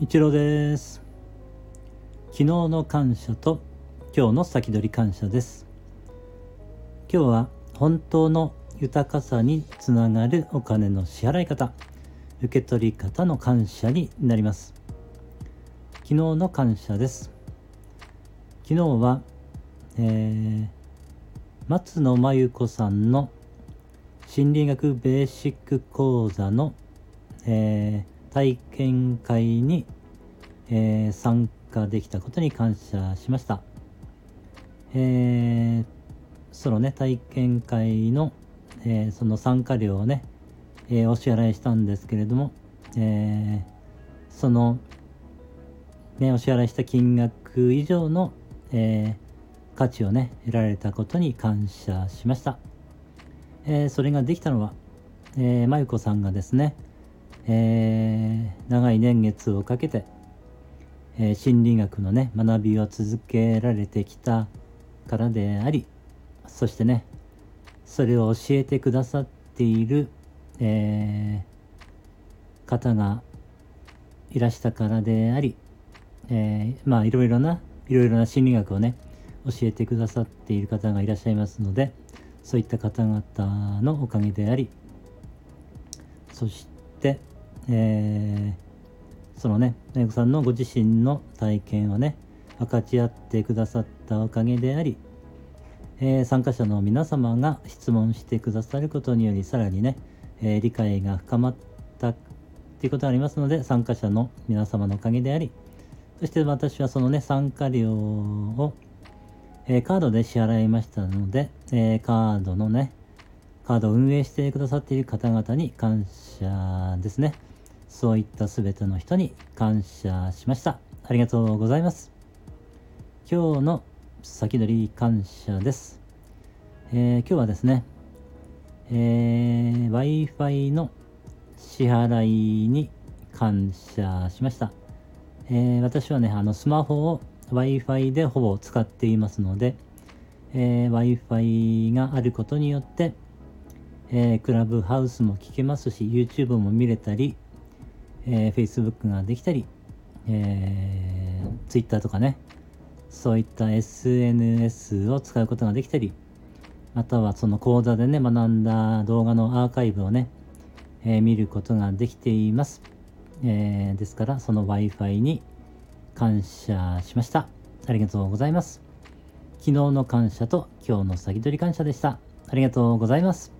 一郎です。昨日の感謝と今日の先取り感謝です。今日は本当の豊かさにつながるお金の支払い方受け取り方の感謝になります。昨日の感謝です。昨日は、えー、松野真由子さんの心理学ベーシック講座の、えー、体験会に、えー、参加できたことに感謝しました。えー、そのね、体験会の、えー、その参加料をね、え、お支払いしたんですけれども、え、その、ね、お支払いした金額以上の、え、価値をね、得られたことに感謝しました。えー、それができたのは、えー、まゆこさんがですね、えー、長い年月をかけて、えー、心理学のね学びを続けられてきたからでありそしてねそれを教えてくださっている、えー、方がいらしたからであり、えー、まあいろいろないろいろな心理学をね教えてくださっている方がいらっしゃいますので、そういった方々のおかげでありそして、えー、そのねめぐさんのご自身の体験をね分かち合ってくださったおかげであり、えー、参加者の皆様が質問してくださることによりさらにね、えー、理解が深まったっていうことがありますので参加者の皆様のおかげでありそして私はそのね参加料をえー、カードで支払いましたので、え、カードのね、カードを運営してくださっている方々に感謝ですね。そういった全ての人に感謝しました。ありがとうございます。今日の先取り感謝です。えー、今日はですね、えー、Wi-Fi の支払いに感謝しました。えー、私はね、あのスマホを Wi-Fi でほぼ使っていますので、えー、Wi-Fi があることによって、えー、クラブハウスも聞けますし、YouTube も見れたり、えー、Facebook ができたり、えー、Twitter とかね、そういった SNS を使うことができたり、またはその講座でね、学んだ動画のアーカイブをね、えー、見ることができています。えー、ですから、その Wi-Fi に感謝しました。ありがとうございます。昨日の感謝と今日の先取り感謝でした。ありがとうございます。